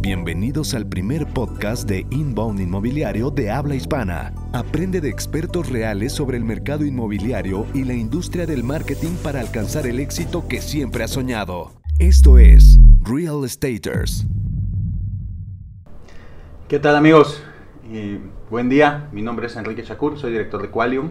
Bienvenidos al primer podcast de Inbound Inmobiliario de habla hispana. Aprende de expertos reales sobre el mercado inmobiliario y la industria del marketing para alcanzar el éxito que siempre has soñado. Esto es Real Estaters. ¿Qué tal amigos? Eh, buen día, mi nombre es Enrique Shakur, soy director de Qualium.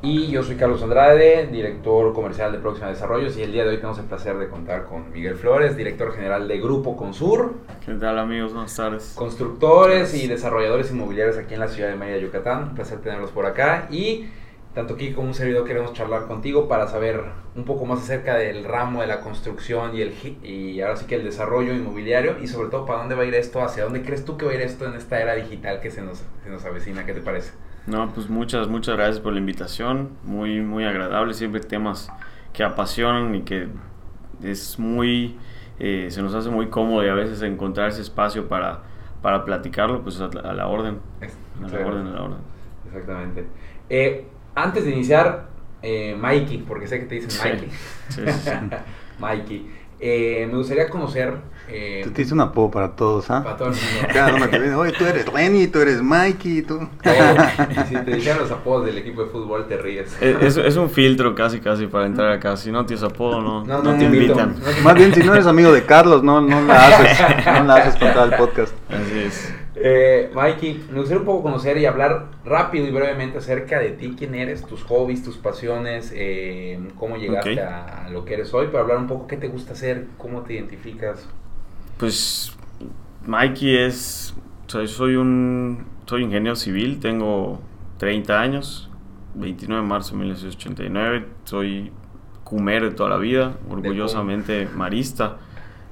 Y yo soy Carlos Andrade, director comercial de Próxima Desarrollos y el día de hoy tenemos el placer de contar con Miguel Flores, director general de Grupo Consur. ¿Qué tal amigos? Buenas tardes. Constructores y desarrolladores inmobiliarios aquí en la ciudad de Mérida, Yucatán. Un placer tenerlos por acá y tanto aquí como un servidor queremos charlar contigo para saber un poco más acerca del ramo de la construcción y, el, y ahora sí que el desarrollo inmobiliario y sobre todo para dónde va a ir esto, hacia dónde crees tú que va a ir esto en esta era digital que se nos, se nos avecina, ¿qué te parece? No, pues muchas, muchas gracias por la invitación. Muy, muy agradable. Siempre temas que apasionan y que es muy, eh, se nos hace muy cómodo y a veces encontrar ese espacio para, para platicarlo, pues a, la orden. A la orden, a la orden. Exactamente. Eh, antes de iniciar, eh, Mikey, porque sé que te dicen Mikey. Sí, sí, Mikey. Eh, me gustaría conocer. Eh, tú te hice un apodo para todos, ¿ah? Para todo el mundo. Cada uno que viene, oye, tú eres Renny, tú eres Mikey, tú. si te dijeran los apodos del equipo de fútbol, te ríes. Es, es, un filtro casi, casi para entrar acá. Si no tienes apodo, no, no, no te invitan. Más bien, si no eres amigo de Carlos, no, no la haces. No la haces para el podcast. Así es. Eh, Mikey, me gustaría un poco conocer y hablar rápido y brevemente acerca de ti, quién eres, tus hobbies, tus pasiones, eh, cómo llegaste a lo que eres hoy, para hablar un poco qué te gusta hacer, cómo te identificas. Pues Mikey es, soy, soy un, soy ingeniero civil, tengo 30 años, 29 de marzo de 1989, soy cumero de toda la vida, orgullosamente marista,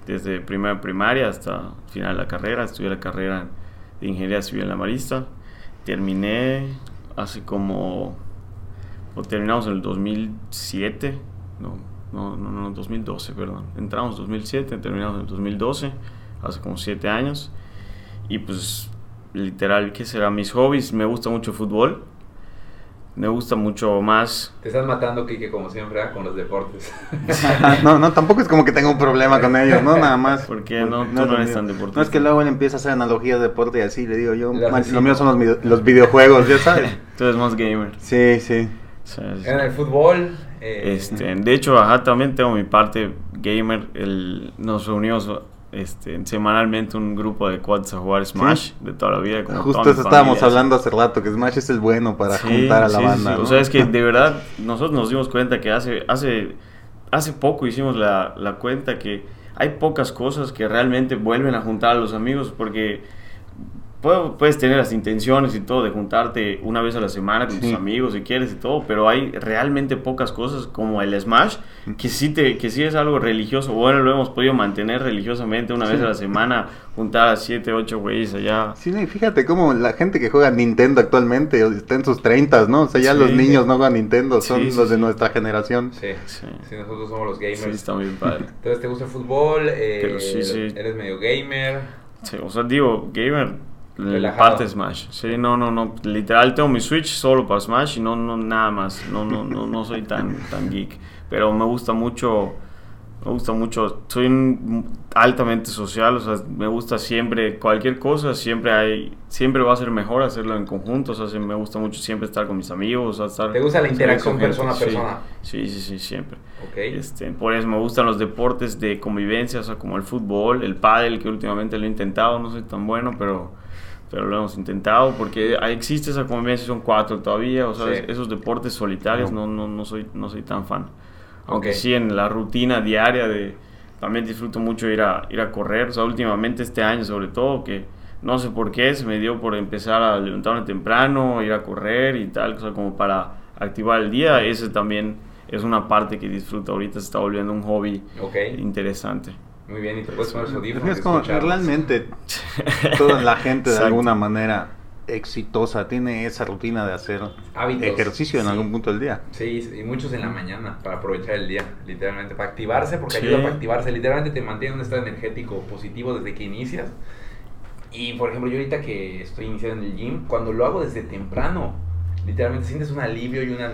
desde primera primaria hasta final de la carrera, estudié la carrera en de Ingeniería Civil en la Marista. Terminé hace como... O terminamos en el 2007, no, no, no, no, 2012, perdón. Entramos en 2007, terminamos en el 2012, hace como 7 años. Y pues, literal, ¿qué será? Mis hobbies, me gusta mucho el fútbol me gusta mucho más. Te estás matando, Kike, como siempre, ¿eh? con los deportes. no, no, tampoco es como que tengo un problema con ellos, ¿no? Nada más. ¿Por qué no? no, no eres tan deportista. No, es que luego él empieza a hacer analogías de deporte y así, le digo yo, lo mío son los, los, videojuegos, ya sabes. Tú eres más gamer. Sí, sí. En el fútbol. Eh, este, de hecho, ajá, también tengo mi parte gamer. El, nos reunimos este, semanalmente un grupo de quads a jugar Smash de toda la vida. Justo eso estábamos hablando hace rato, que Smash es el bueno para juntar a la banda. O sea, es que de verdad nosotros nos dimos cuenta que hace, hace, hace poco hicimos la, la cuenta que hay pocas cosas que realmente vuelven a juntar a los amigos porque puedes tener las intenciones y todo de juntarte una vez a la semana con tus amigos si quieres y todo, pero hay realmente pocas cosas como el Smash que sí, te, que sí es algo religioso. Bueno, lo hemos podido mantener religiosamente una vez a la semana, juntar a 7, 8 güeyes allá. Sí, fíjate cómo la gente que juega Nintendo actualmente está en sus 30, ¿no? O sea, ya los niños no juegan Nintendo, son los de nuestra generación. Sí, sí. nosotros somos los gamers. Sí, está muy padre. Entonces, ¿te gusta el fútbol? Eh, ¿Eres medio gamer? Sí, o sea, digo, gamer la parte Smash. Sí, no, no, no. Literal tengo mi Switch solo para Smash y no, no nada más. No, no, no, no soy tan, tan geek. Pero me gusta mucho. Me gusta mucho. Soy altamente social, o sea, me gusta siempre cualquier cosa, siempre hay, siempre va a ser mejor hacerlo en conjunto, o sea, me gusta mucho siempre estar con mis amigos, estar, ¿Te gusta la interacción persona a persona? Sí, sí, sí, siempre. Este, por eso me gustan los deportes de convivencia, o sea, como el fútbol, el pádel, que últimamente lo he intentado, no soy tan bueno, pero pero lo hemos intentado porque existe esa convivencia, son cuatro todavía, o sea, esos deportes solitarios no, no, no, soy, no soy tan fan. Aunque sí en la rutina diaria de también disfruto mucho ir a, ir a correr, o sea, últimamente este año sobre todo que no sé por qué se me dio por empezar a levantarme temprano, ir a correr y tal, o sea, como para activar el día, ese también es una parte que disfruto ahorita, se está volviendo un hobby interesante. Muy bien, y te puedes poner Es como realmente toda la gente de alguna manera exitosa tiene esa rutina de hacer ejercicio en algún punto del día. Sí, y muchos en la mañana para aprovechar el día, literalmente, para activarse, porque ayuda para activarse, literalmente te mantiene un estado energético positivo desde que inicias. Y por ejemplo, yo ahorita que estoy iniciando en el gym, cuando lo hago desde temprano, literalmente sientes un alivio y una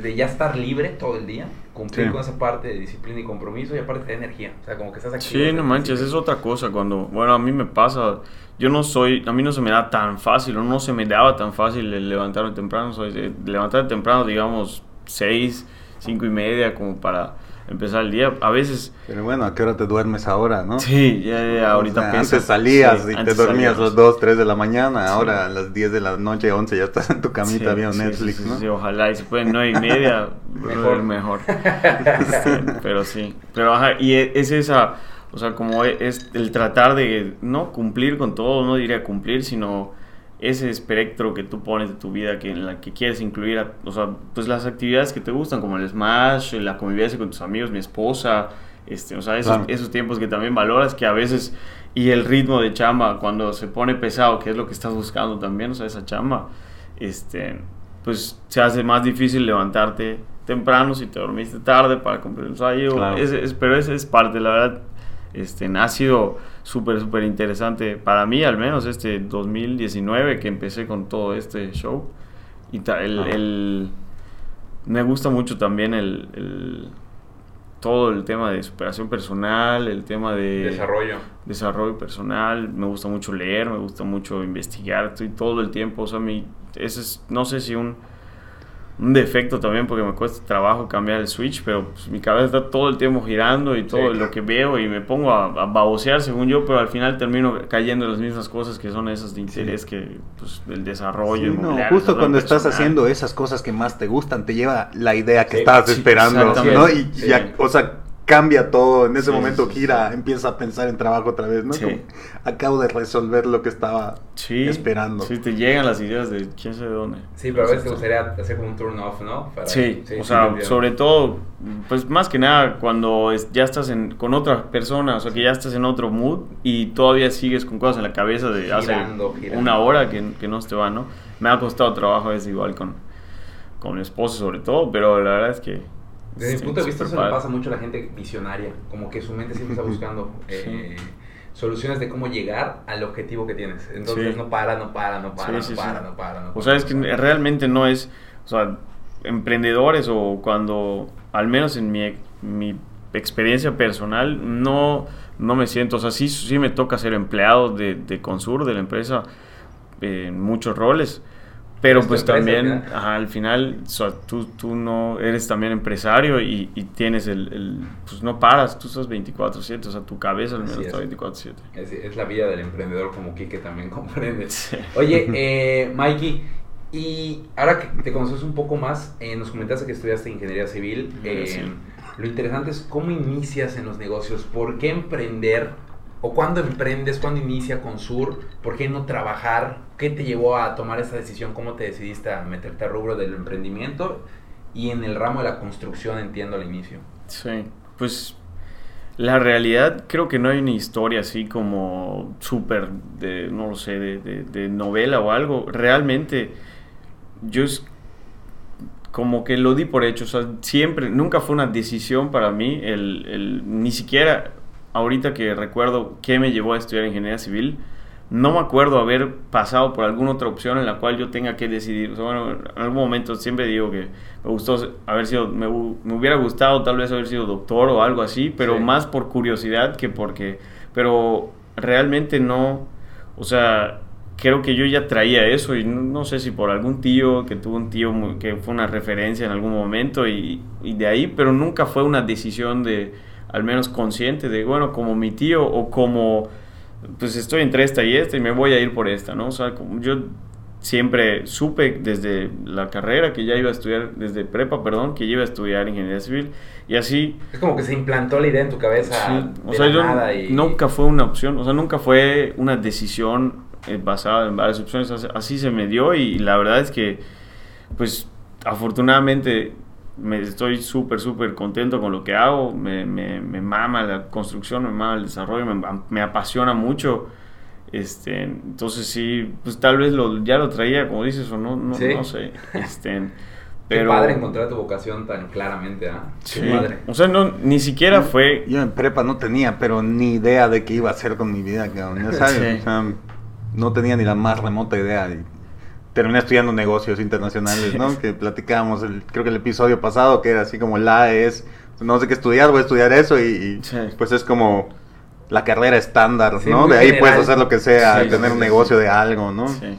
de, ya estar libre todo el día, cumplir con esa parte de disciplina y compromiso y aparte de energía. O sea, como que estás aquí. Sí, no manches, es otra cosa cuando, bueno, a mí me pasa, yo no soy, a mí no se me da tan fácil, o no se me daba tan fácil el levantarme temprano, soy de, levantarme temprano, digamos, seis, cinco y media, como para empezar el día. A veces... Pero bueno, ¿a qué hora te duermes ahora, no? Sí, ya, ahorita o Antes salías y te dormías a las 2, 3 de la mañana, ahora a las 10 de la noche, 11 ya estás en tu camita viendo Netflix, ¿no? Sí, ojalá, y se puede 9 y media, mejor. mejor. pero sí, pero ajá, y e, es esa, o sea, como e, es el tratar de, no cumplir con todo, no diría cumplir, sino ese espectro que tú pones de tu vida que en la que quieres incluir, o sea, pues las actividades que te gustan, como el smash, la convivencia con tus amigos, mi esposa, este, o sea, esos, esos tiempos que también valoras, que a veces, y el ritmo de chamba, cuando se pone pesado, que es lo que estás buscando también, o sea, esa chamba, este, pues se hace más difícil levantarte temprano si te dormiste tarde para cumplir el ensayo, pero esa es parte, la verdad, este, ha sido súper, súper interesante para mí, al menos este 2019 que empecé con todo este show. Y el, me gusta mucho también el, todo el tema de superación personal, el tema de desarrollo. Desarrollo personal, me gusta mucho leer, me gusta mucho investigar, estoy todo el tiempo, o sea, mi, ese es, no sé si un un defecto también porque me cuesta trabajo cambiar el switch, pero pues, mi cabeza está todo el tiempo girando y todo lo que veo y me pongo a, a, babosear según yo, pero al final termino cayendo en las mismas cosas que son esas de interés que pues el desarrollo. no, justo cuando estás haciendo esas cosas que más te gustan, te lleva la idea que estabas esperando, ¿no? Y ya, o sea, cambia todo, en ese momento gira, empieza a pensar en trabajo otra vez, ¿no? acabo de resolver lo que estaba esperando. Sí, te llegan las ideas de quién sabe dónde. Sí, pero a veces te gustaría hacer como un turn off, ¿no? sí, o sea, sobre todo, pues más que nada cuando ya estás en, con otra persona, o sea, que ya estás en otro mood y todavía sigues con cosas en la cabeza de hace una hora que, que, no te va, ¿no? Me ha costado trabajo, es igual con, con mi esposo sobre todo, pero la verdad es que desde mi punto de vista, eso le pasa mucho a la gente visionaria, como que su mente siempre está buscando eh, soluciones de cómo llegar al objetivo que tienes. Entonces no para, no para, no para, no para, no para, no O sea, es que realmente no es, o sea, emprendedores o cuando, al menos en mi, mi experiencia personal, no, no me siento, o sea, sí, sí me toca ser empleado de, de Consur, de la empresa, en muchos roles pero pues también, al final, tú, tú no eres también empresario y, tienes el, Pues no paras, tú estás 24-7, o sea, tu cabeza al menos está 24-7. Es, es, la vida del emprendedor como Kike también comprende. Oye, eh, Mikey, y ahora que te conoces un poco más, eh, nos comentaste que estudiaste ingeniería civil. Eh, lo interesante es cómo inicias en los negocios, por qué emprender o cuándo emprendes, cuándo inicia con Sur, por qué no trabajar, qué te llevó a tomar esa decisión, cómo te decidiste a meterte al rubro del emprendimiento y en el ramo de la construcción, entiendo al inicio. Sí, pues la realidad creo que no hay una historia así como súper de, no lo sé, de, novela o algo. Realmente yo es como que lo di por hecho, o sea, siempre, nunca fue una decisión para mí, el, ni siquiera ahorita que recuerdo qué me llevó a estudiar ingeniería civil, no me acuerdo haber pasado por alguna otra opción en la cual yo tenga que decidir. bueno, en algún momento siempre digo que me gustó haber sido, me, hubiera gustado tal vez haber sido doctor o algo así, pero más por curiosidad que porque, pero realmente no, o sea, creo que yo ya traía eso y no, sé si por algún tío, que tuvo un tío que fue una referencia en algún momento y, y de ahí, pero nunca fue una decisión de al menos consciente de, bueno, como mi tío o como, pues estoy entre esta y esta y me voy a ir por esta, ¿no? O sea, como yo siempre supe desde la carrera que ya iba a estudiar, desde prepa, perdón, que iba a estudiar ingeniería civil y así... Es como que se implantó la idea en tu cabeza. o sea, yo nunca fue una opción, o sea, nunca fue una decisión eh, basada en varias opciones, así se me dio y la verdad es que, pues, afortunadamente me estoy súper, súper contento con lo que hago, me, me, me, mama la construcción, me mama el desarrollo, me, me, apasiona mucho. Este, entonces sí, pues tal vez lo, ya lo traía, como dices, o no, no, no sé. Este, pero... Qué padre encontrar tu vocación tan claramente, ¿ah? Sí. padre. O sea, no, ni siquiera fue... Yo en prepa no tenía, pero ni idea de qué iba a hacer con mi vida, ¿sabes? O sea, no tenía ni la más remota idea. Terminé estudiando negocios internacionales, ¿no? Que platicábamos, el, creo que el episodio pasado, que era así como la es, no sé qué estudiar, voy a estudiar eso y, pues es como la carrera estándar, ¿no? De ahí puedes hacer lo que sea, tener un negocio de algo, ¿no? Sí.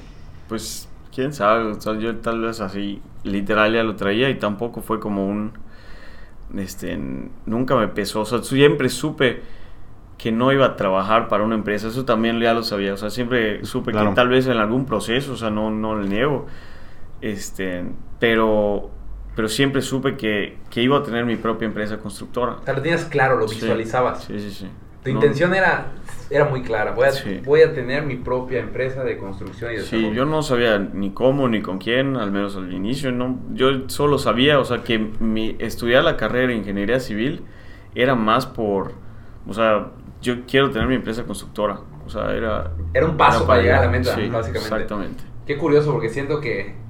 Pues quién sabe, yo tal vez así literal ya lo traía y tampoco fue como un este nunca me pesó, o sea, siempre supe que no iba a trabajar para una empresa, eso también ya lo sabía, o sea, siempre supe que tal vez en algún proceso, o sea, no, no le niego, este, pero, pero siempre supe que, que iba a tener mi propia empresa constructora. O sea, lo tenías claro, lo visualizabas. Sí, sí, sí. Tu intención era, era muy clara, voy a, voy a tener mi propia empresa de construcción y desarrollo. Sí, yo no sabía ni cómo ni con quién, al menos al inicio, no, yo solo sabía, o sea, que mi, estudiar la carrera de ingeniería civil era más por, o sea, yo quiero tener mi empresa constructora. O sea, era... Era un paso para, llegar a la meta, básicamente. Exactamente. Qué curioso, porque siento que...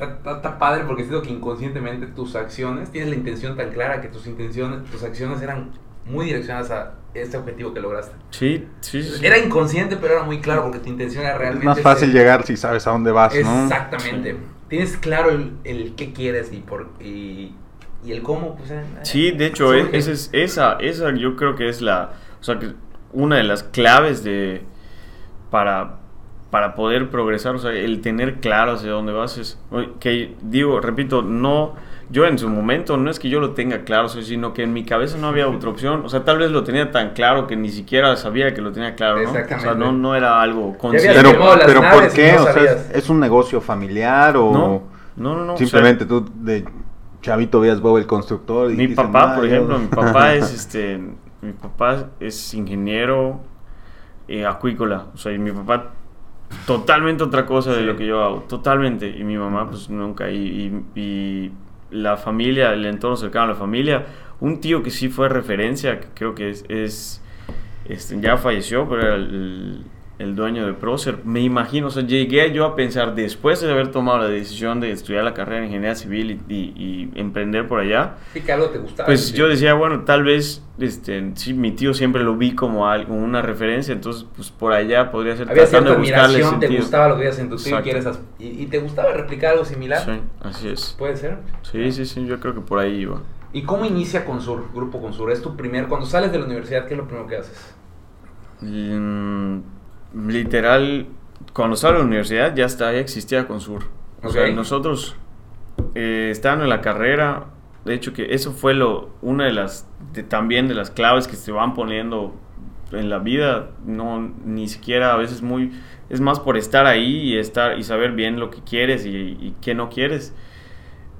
Está, padre porque siento que inconscientemente tus acciones, tienes la intención tan clara que tus intenciones, tus acciones eran muy direccionadas a este objetivo que lograste. Sí, sí, sí. Era inconsciente, pero era muy claro porque tu intención era realmente... Es más fácil llegar si sabes a dónde vas, ¿no? Exactamente. Tienes claro el, el, qué quieres y, por, y, y el cómo, pues... Eh, sí, de hecho, esa, es, esa, esa yo creo que es la o sea, que una de las claves de para, para poder progresar, o sea, el tener claro hacia dónde vas es, que digo, repito, no, yo en su momento no es que yo lo tenga claro, sino que en mi cabeza no había otra opción, o sea, tal vez lo tenía tan claro que ni siquiera sabía que lo tenía claro, ¿no? O sea, no, no era algo consciente. Pero, pero ¿por qué? o sea, ¿es un negocio familiar o no, no, no, simplemente tú de chavito veías Bob el constructor? Y mi papá, por ejemplo, mi papá es este mi papá es ingeniero eh, acuícola. O sea, y mi papá totalmente otra cosa de lo que yo hago. Totalmente. Y mi mamá, pues nunca. Y, la familia, el entorno cercano a la familia. Un tío que sí fue referencia, que creo que es, es este, ya falleció, pero era el, el dueño de Procer. Me imagino, o sea, llegué yo a pensar, después de haber tomado la decisión de estudiar la carrera de ingeniería civil y, emprender por allá, sí, que algo te gustaba. Pues yo decía, bueno, tal vez, este, sí, mi tío siempre lo vi como algo, una referencia, entonces, pues por allá podría ser Había tratando de buscarle te gustaba lo que veías en tu tío y, quieres, y, te gustaba replicar algo similar. Sí, así es. ¿Puede ser? Sí, sí, sí, yo creo que por ahí iba. ¿Y cómo inicia Consur, Grupo Consur? ¿Es tu primer, cuando sales de la universidad, qué es lo primero que haces? Mm, literal, cuando estaba en la universidad ya, está, ya existía Consur. O sea, nosotros eh, estábamos en la carrera, de hecho que eso fue lo, una de las, también de las claves que se van poniendo en la vida, no, ni siquiera a veces muy, es más por estar ahí y estar y saber bien lo que quieres y, y qué no quieres.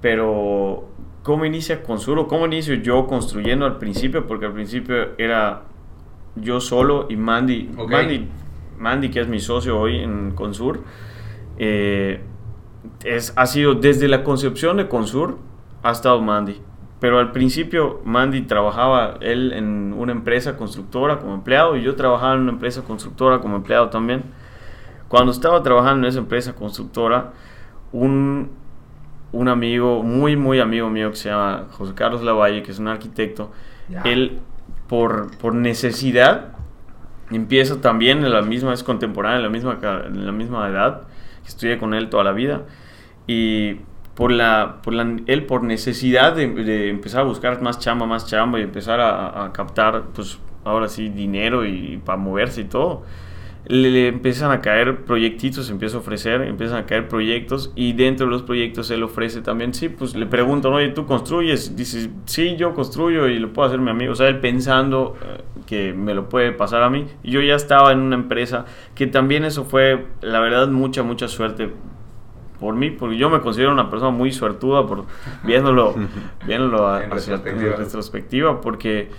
Pero, ¿cómo inicia Consur o cómo inicio yo construyendo al principio? Porque al principio era yo solo y Mandy. Mandy Mandy, que es mi socio hoy en Consur, eh, es, ha sido desde la concepción de Consur ha estado Mandy. Pero al principio Mandy trabajaba él en una empresa constructora como empleado y yo trabajaba en una empresa constructora como empleado también. Cuando estaba trabajando en esa empresa constructora, un, un amigo, muy, muy amigo mío que se llama José Carlos Lavalle, que es un arquitecto, él por, por necesidad Empieza también en la misma, es contemporánea, en la misma, en la misma edad, estudié con él toda la vida. Y por la, por él por necesidad de, empezar a buscar más chamba, más chamba y empezar a, captar, pues ahora sí, dinero y para moverse y todo le, empiezan a caer proyectitos, empieza a ofrecer, empiezan a caer proyectos y dentro de los proyectos él ofrece también, sí, pues le preguntan, oye, ¿tú construyes? Dice, sí, yo construyo y lo puedo hacer mi amigo. O sea, él pensando eh, que me lo puede pasar a mí. Yo ya estaba en una empresa que también eso fue, la verdad, mucha, mucha suerte por mí, porque yo me considero una persona muy suertuda por viéndolo, viéndolo a, retrospectiva, porque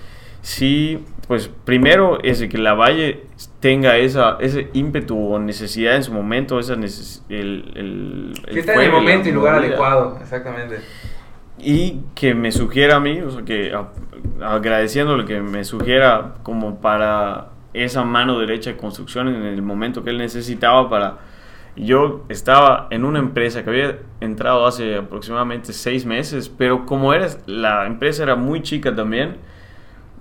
sí, pues primero es que la Valle tenga esa, ese ímpetu o necesidad en su momento, esa neces el, el, que está en el momento y lugar adecuado, exactamente. Y que me sugiera a mí, o sea, que agradeciéndole que me sugiera como para esa mano derecha de construcción en el momento que él necesitaba para... Yo estaba en una empresa que había entrado hace aproximadamente seis meses, pero como era, la empresa era muy chica también,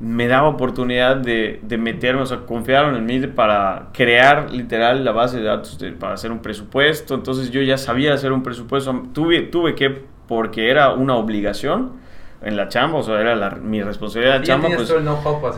me daba oportunidad de, de meterme, o sea, confiaron en mí para crear literal la base de datos para hacer un presupuesto. Entonces yo ya sabía hacer un presupuesto. Tuve, tuve que, porque era una obligación en la chamba, o sea, era mi responsabilidad de chamba. Pues,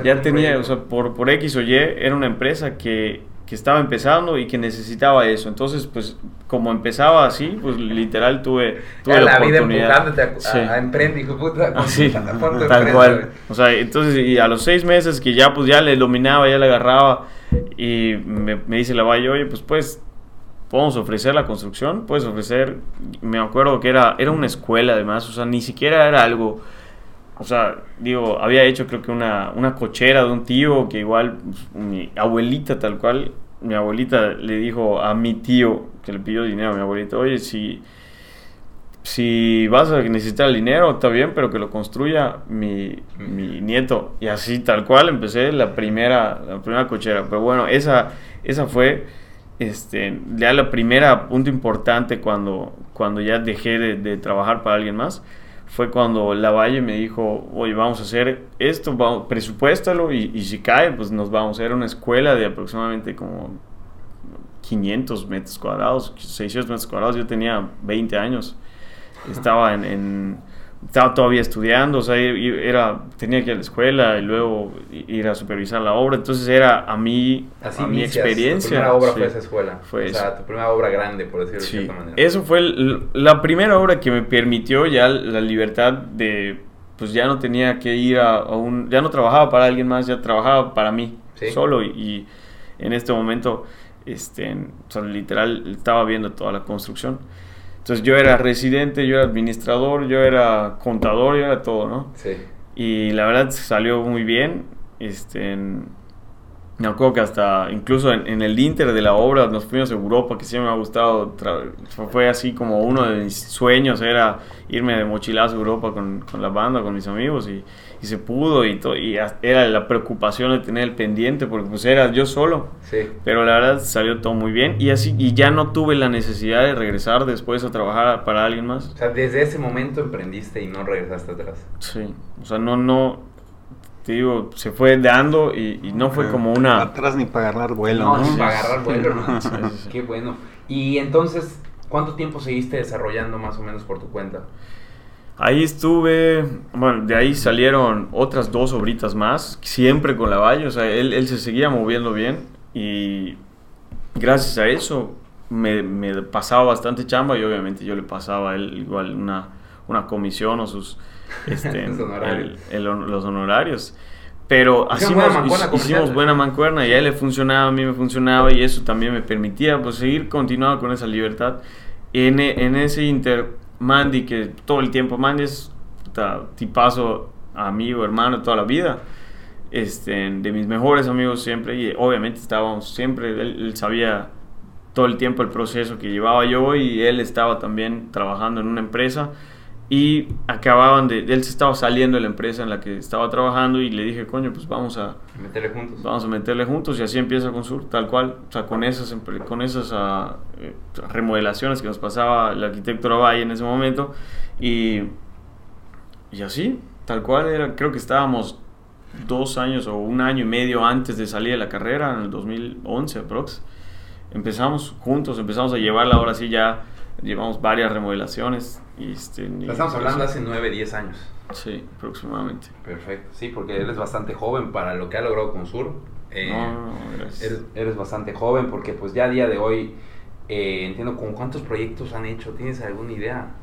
ya tenía, o sea, por, por X o Y, era una empresa que que estaba empezando y que necesitaba eso. Entonces, pues, como empezaba así, pues literal tuve, tuve la, la vida empujándote a, sí. a, emprender, hijo puta. Así, tal cual. O sea, entonces, y a los seis meses que ya, pues, ya le dominaba, ya le agarraba, y me, me dice la valle, oye, pues, pues, podemos ofrecer la construcción, puedes ofrecer, me acuerdo que era, era una escuela además, o sea, ni siquiera era algo o sea, digo, había hecho creo que una, una cochera de un tío que igual pues, mi abuelita tal cual, mi abuelita le dijo a mi tío que le pidió dinero a mi abuelita, oye, si, si vas a necesitar el dinero, está bien, pero que lo construya mi, mi nieto. Y así tal cual empecé la primera, la primera cochera. Pero bueno, esa, esa fue este, ya la primera punto importante cuando, cuando ya dejé de, de trabajar para alguien más fue cuando la Valle me dijo, oye, vamos a hacer esto, vamos, presupuéstalo y, y, si cae, pues nos vamos. Era una escuela de aproximadamente como 500 metros cuadrados, 600 metros cuadrados. Yo tenía 20 años. Estaba en estaba todavía estudiando, o sea, era, tenía que ir a la escuela y luego ir a supervisar la obra, entonces era a mí, a mi experiencia. Tu primera obra fue esa escuela, fue o sea, tu primera obra grande, por decirlo de cierta manera. Eso fue la primera obra que me permitió ya la libertad de, pues ya no tenía que ir a, un, ya no trabajaba para alguien más, ya trabajaba para mí, solo, y, en este momento, este, o sea, literal, estaba viendo toda la construcción. Entonces yo era residente, yo era administrador, yo era contador, yo era todo, ¿no? Sí. Y la verdad salió muy bien. Este, me acuerdo que hasta, incluso en, el Inter de la obra, nos fuimos a Europa, que siempre me ha gustado. Fue así como uno de mis sueños, era irme de mochilazo a Europa con, con la banda, con mis amigos. Y, y se pudo y, todo, y era la preocupación de tener el pendiente porque pues era yo solo. Sí. Pero la verdad salió todo muy bien y así y ya no tuve la necesidad de regresar después a trabajar para alguien más. O sea, desde ese momento emprendiste y no regresaste atrás. Sí. O sea, no no te digo, se fue dando y, no fue como una atrás ni para agarrar vuelo, ¿no? ni para agarrar vuelo, ¿no? Qué bueno. Y entonces, ¿cuánto tiempo seguiste desarrollando más o menos por tu cuenta? Ahí estuve, bueno, de ahí salieron otras dos obritas más, siempre con la valle, o sea, él, él se seguía moviendo bien y gracias a eso me, me, pasaba bastante chamba y obviamente yo le pasaba a él igual una, una comisión o sus, este, los honorarios. Pero hicimos, hicimos buena mancuerna y a él le funcionaba, a mí me funcionaba y eso también me permitía pues, seguir continuando con esa libertad. En, en ese inter Mandy, que todo el tiempo, Mandy es tipazo, amigo, hermano, toda la vida. Este, de mis mejores amigos siempre, y obviamente estábamos siempre, él, sabía todo el tiempo el proceso que llevaba yo y él estaba también trabajando en una empresa y acababan de, él se estaba saliendo de la empresa en la que estaba trabajando y le dije, coño, pues vamos a meterle juntos. Vamos a meterle juntos y así empieza Consur, tal cual, o sea, con esas, con esas uh, remodelaciones que nos pasaba el arquitecto Valle en ese momento y, y así, tal cual, era, creo que estábamos dos años o un año y medio antes de salir de la carrera, en el 2011 aprox. Empezamos juntos, empezamos a llevarla ahora sí ya, llevamos varias remodelaciones este, estamos hablando hace 9, 10 años. Sí, aproximadamente. Perfecto, sí, porque eres bastante joven para lo que ha logrado con Sur. Eh, no, eres, eres, bastante joven porque pues ya a día de hoy eh, entiendo con cuántos proyectos han hecho, ¿tienes alguna idea?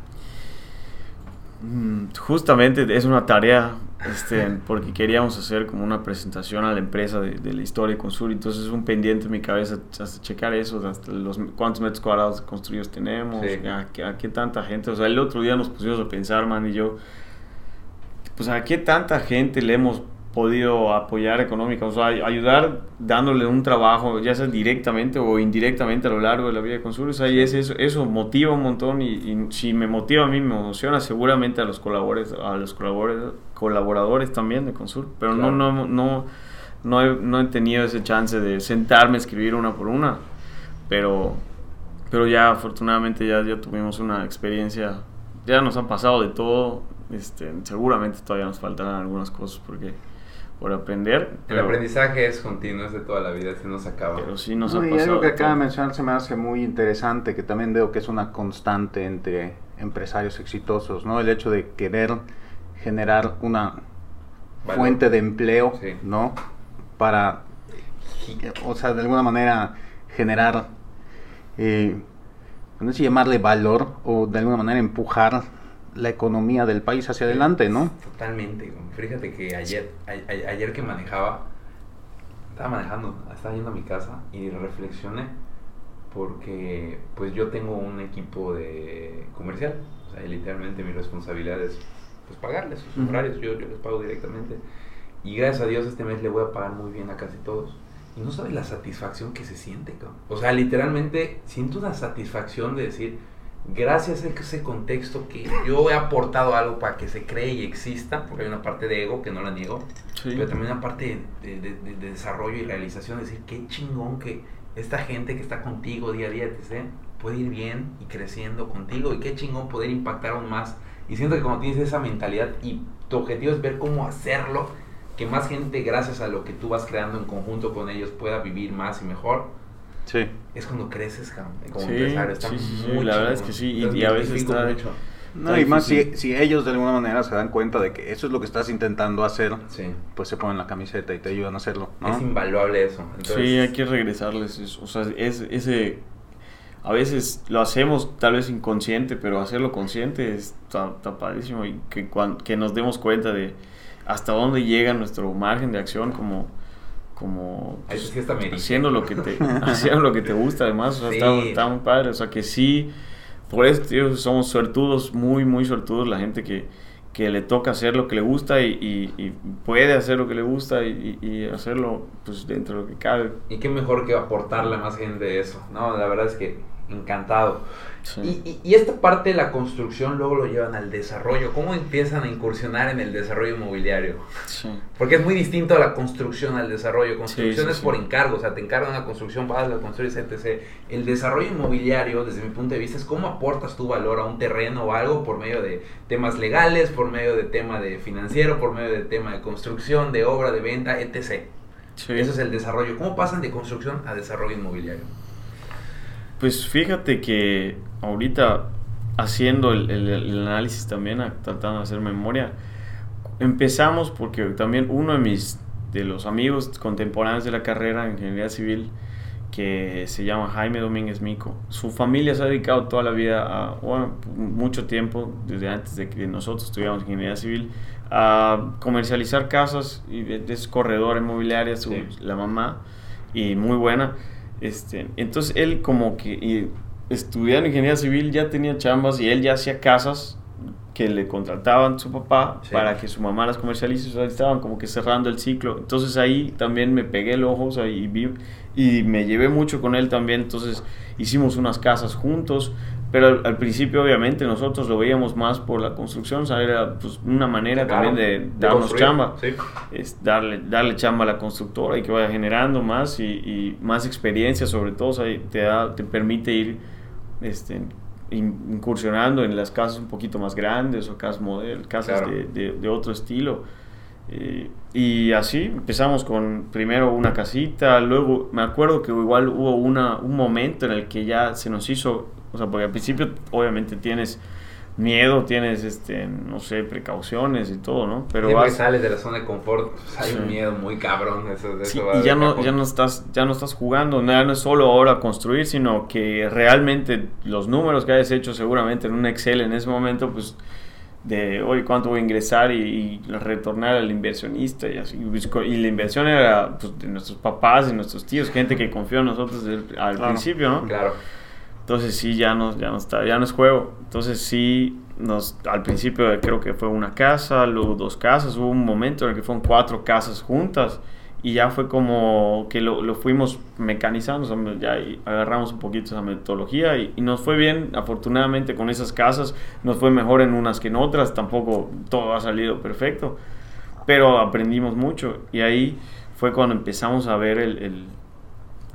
Mm, justamente es una tarea este, porque queríamos hacer como una presentación a la empresa de, la historia de Consur, entonces es un pendiente en mi cabeza hasta checar eso, hasta los cuántos metros cuadrados construidos tenemos, a, qué tanta gente, o sea, el otro día nos pusimos a pensar, man, y yo, pues a qué tanta gente le hemos podido apoyar económica, o sea, ayudar dándole un trabajo, ya sea directamente o indirectamente a lo largo de la vida de Consur, o sea, y es eso, eso motiva un montón y, si me motiva a mí, me emociona seguramente a los colaboradores, a los colaboradores, colaboradores también de Consur, pero no, no, no, no he, no he tenido ese chance de sentarme a escribir una por una, pero, pero ya afortunadamente ya, ya tuvimos una experiencia, ya nos han pasado de todo, este, seguramente todavía nos faltarán algunas cosas porque por aprender. El aprendizaje es continuo, es de toda la vida, se nos acaba. Pero sí nos ha pasado. Y algo que acaba de mencionar se me hace muy interesante, que también veo que es una constante entre empresarios exitosos, ¿no? El hecho de querer generar una fuente de empleo, ¿no? Para, o sea, de alguna manera generar, eh, no sé llamarle valor o de alguna manera empujar la economía del país hacia adelante, ¿no? Totalmente. Fíjate que ayer, ayer que manejaba, estaba manejando, estaba yendo a mi casa y reflexioné porque pues yo tengo un equipo de comercial, o sea, literalmente mi responsabilidad es pues pagarles sus horarios, yo, yo les pago directamente y gracias a Dios este mes le voy a pagar muy bien a casi todos. Y no sabes la satisfacción que se siente, cabrón. O sea, literalmente siento una satisfacción de decir, gracias a ese contexto que yo he aportado algo para que se cree y exista, porque hay una parte de ego que no la niego, pero también una parte de, desarrollo y realización, decir, qué chingón que esta gente que está contigo día a día, etc., puede ir bien y creciendo contigo, y qué chingón poder impactar aún más. Y siento que cuando tienes esa mentalidad y tu objetivo es ver cómo hacerlo, que más gente, gracias a lo que tú vas creando en conjunto con ellos, pueda vivir más y mejor, Sí. Es cuando creces como sí, empresario. Está sí, muy la verdad es que sí. Y, a veces está. No, y más si, si, ellos de alguna manera se dan cuenta de que eso es lo que estás intentando hacer, pues se ponen la camiseta y te ayudan a hacerlo. Es invaluable eso. Sí, hay que regresarles. O sea, es, ese. A veces lo hacemos tal vez inconsciente, pero hacerlo consciente está, está padrísimo y que, que nos demos cuenta de hasta dónde llega nuestro margen de acción como como pues, haciendo lo que te haciendo lo que te gusta además o sea, está, muy padre o sea que sí por eso tío, somos suertudos muy muy suertudos la gente que, que le toca hacer lo que le gusta y, y, puede hacer lo que le gusta y, y, hacerlo pues dentro de lo que cabe. Y qué mejor que aportarle a más gente eso no la verdad es que encantado y, y, esta parte de la construcción luego lo llevan al desarrollo. ¿Cómo empiezan a incursionar en el desarrollo inmobiliario? Porque es muy distinto a la construcción al desarrollo. Construcción es por encargo, o sea, te encargan una construcción, vas, la construyes, etc. El desarrollo inmobiliario, desde mi punto de vista, es cómo aportas tu valor a un terreno o algo por medio de temas legales, por medio de tema de financiero, por medio de tema de construcción, de obra, de venta, etc. Eso es el desarrollo. ¿Cómo pasan de construcción a desarrollo inmobiliario? Pues fíjate que ahorita haciendo el, análisis también, tratando de hacer memoria, empezamos porque también uno de mis de los amigos contemporáneos de la carrera en ingeniería civil que se llama Jaime Domínguez Mico. Su familia se ha dedicado toda la vida, a, bueno, mucho tiempo, desde antes de que nosotros estudiamos ingeniería civil, a comercializar casas y es corredor inmobiliaria, su, la mamá, y muy buena. Este, entonces él como que estudiando ingeniería civil ya tenía chambas y él ya hacía casas que le contrataban su papá para que su mamá las comercialice, o sea, estaban como que cerrando el ciclo. Entonces ahí también me pegué el ojo, o sea, y, vi, y me llevé mucho con él también, entonces hicimos unas casas juntos, pero al, principio obviamente nosotros lo veíamos más por la construcción, o sea, era pues, una manera también de darnos chamba, es darle, darle chamba a la constructora y que vaya generando más y, más experiencia sobre todo, o sea, te, da, te permite ir este, incursionando en las casas un poquito más grandes o casas, model, casas de, de, otro estilo. Eh, y así empezamos con primero una casita, luego me acuerdo que igual hubo una, un momento en el que ya se nos hizo o sea, porque al principio obviamente tienes miedo, tienes, este, no sé, precauciones y todo, ¿no? Pero vas... sales de la zona de confort, pues, hay un miedo muy cabrón. Eso, y ya no, ya, no estás, ya no estás jugando, no, no es solo ahora construir, sino que realmente los números que hayas hecho seguramente en un Excel en ese momento, pues de hoy cuánto voy a ingresar y, retornar al inversionista y así. Y la inversión era pues, de nuestros papás y nuestros tíos gente que confió en nosotros al principio no claro entonces sí, ya no, ya no está, ya no es juego. Entonces sí, nos, al principio creo que fue una casa, luego dos casas, hubo un momento en el que fueron cuatro casas juntas y ya fue como que lo, lo fuimos mecanizando, ya agarramos un poquito esa metodología y, y, nos fue bien, afortunadamente con esas casas, nos fue mejor en unas que en otras, tampoco todo ha salido perfecto, pero aprendimos mucho. Y ahí fue cuando empezamos a ver el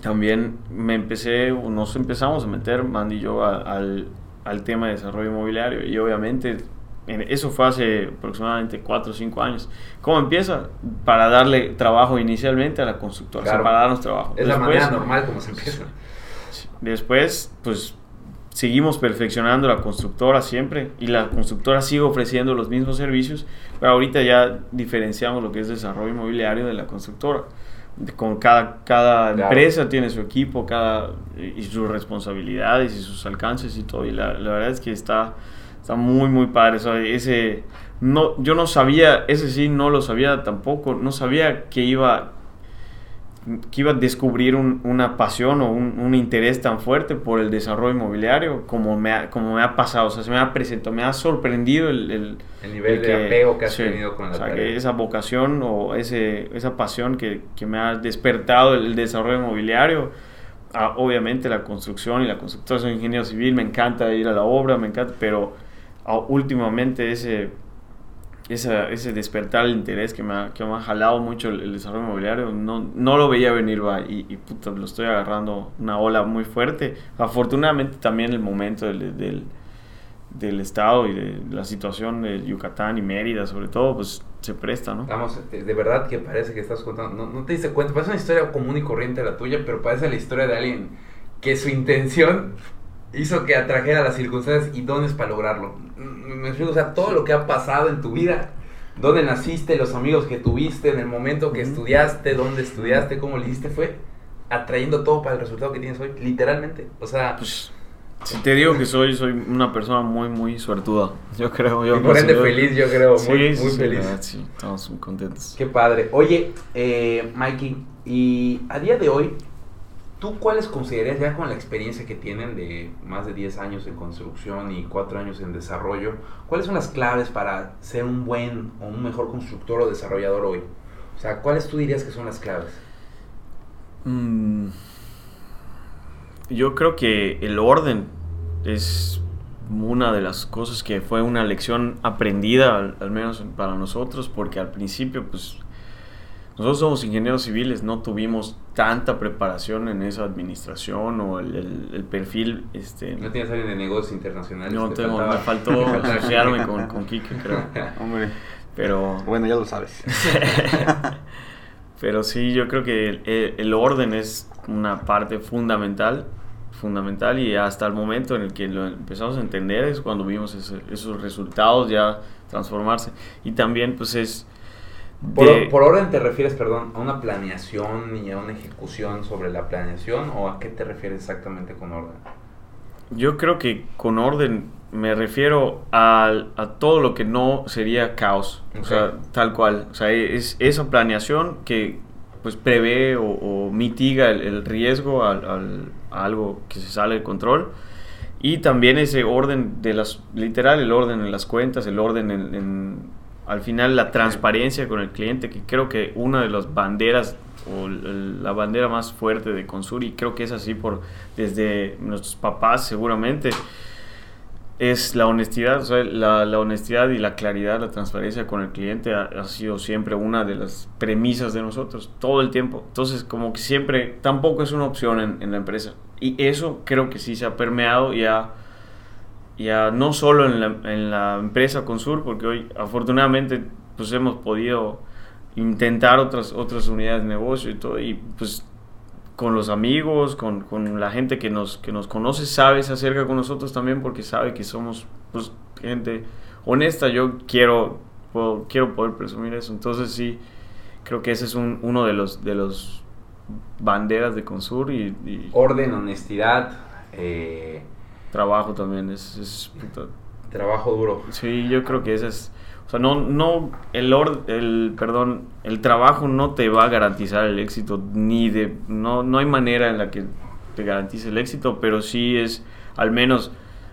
también me empecé, nos empezamos a meter, Mandy y yo, al, al tema de desarrollo inmobiliario. Y obviamente eso fue hace aproximadamente 4 o 5 años. ¿Cómo empieza? Para darle trabajo inicialmente a la constructora, para darnos trabajo. Es la manera normal como se empieza. Después, pues seguimos perfeccionando la constructora siempre y la constructora sigue ofreciendo los mismos servicios, pero ahorita ya diferenciamos lo que es desarrollo inmobiliario de la constructora. Con cada, cada empresa tiene su equipo cada, y sus responsabilidades y sus alcances y todo. Y la, la verdad es que está, está muy, muy padre. ese, no, yo no sabía, ese sí no lo sabía tampoco, no sabía que iba que iba a descubrir una pasión o un, interés tan fuerte por el desarrollo inmobiliario como me ha, como me ha pasado, o sea, se me ha presentado, me ha sorprendido el, el, nivel de apego que has tenido con la o sea, que esa vocación o ese, esa pasión que, que me ha despertado el, desarrollo inmobiliario, ah, obviamente la construcción y la constructora, soy ingeniero civil, me encanta ir a la obra, me encanta, pero ah, últimamente ese ese despertar el interés que me ha, que me ha jalado mucho el, desarrollo inmobiliario, no, no lo veía venir, va, y, y puta, lo estoy agarrando una ola muy fuerte. Afortunadamente también el momento del, del, del, estado y de la situación de Yucatán y Mérida, sobre todo, pues se presta, ¿no? Vamos, de verdad que parece que estás contando, no, no te diste cuenta, parece una historia común y corriente la tuya, pero parece la historia de alguien que su intención hizo que atrajera las circunstancias y dones para lograrlo. Me explico, o sea, todo lo que ha pasado en tu vida, dónde naciste, los amigos que tuviste, en el momento que estudiaste, dónde estudiaste, cómo le hiciste, fue atrayendo todo para el resultado que tienes hoy, literalmente. O sea, pues, si te digo que soy, soy una persona muy, muy suertuda. Yo creo. Yo por ende feliz, yo creo. Muy, muy feliz. sí, estamos muy contentos. Qué padre. Oye, eh, Mikey, y a día de hoy, ¿Tú cuáles considerarías ya con la experiencia que tienen de más de 10 años en construcción y 4 años en desarrollo? ¿Cuáles son las claves para ser un buen o un mejor constructor o desarrollador hoy? O sea, ¿cuáles tú dirías que son las claves? Mm, yo creo que el orden es una de las cosas que fue una lección aprendida, al, al menos para nosotros, porque al principio pues nosotros somos ingenieros civiles, no tuvimos tanta preparación en esa administración o el, el, perfil. Este, ¿No tienes alguien de negocios internacionales? No, tengo, me faltó asociarme con, con Kike, creo. Hombre. Pero. Bueno, ya lo sabes. pero sí, yo creo que el, el, orden es una parte fundamental. Fundamental y hasta el momento en el que lo empezamos a entender es cuando vimos esos resultados ya transformarse. Y también, pues es por, orden te refieres, perdón, a una planeación y a una ejecución sobre la planeación o a qué te refieres exactamente con orden? Yo creo que con orden me refiero a, a todo lo que no sería caos, o sea, tal cual. O sea, es esa planeación que pues prevé o, mitiga el, riesgo al, a algo que se sale de control. Y también ese orden de las, literal, el orden en las cuentas, el orden en al final la transparencia con el cliente, que creo que una de las banderas o la bandera más fuerte de Consur, y creo que es así por desde nuestros papás seguramente, es la honestidad, la, honestidad y la claridad, la transparencia con el cliente ha, sido siempre una de las premisas de nosotros, todo el tiempo. Entonces, como que siempre, tampoco es una opción en, en la empresa. Y eso creo que sí se ha permeado y ha ya no solo en la, en la empresa Consur, porque hoy afortunadamente pues hemos podido intentar otras, otras unidades de negocio y todo, y pues con los amigos, con, con, la gente que nos, que nos conoce, sabe, se acerca con nosotros también porque sabe que somos pues, gente honesta. Yo quiero, quiero poder presumir eso. Entonces sí, creo que ese es un, uno de los, de los banderas de Consur. Y, y Orden, honestidad, eh, trabajo también, es, es trabajo duro. Sí, yo creo que ese es, o sea, no, no, el, el, perdón, el trabajo no te va a garantizar el éxito, ni de, no, no hay manera en la que te garantice el éxito, pero sí es al menos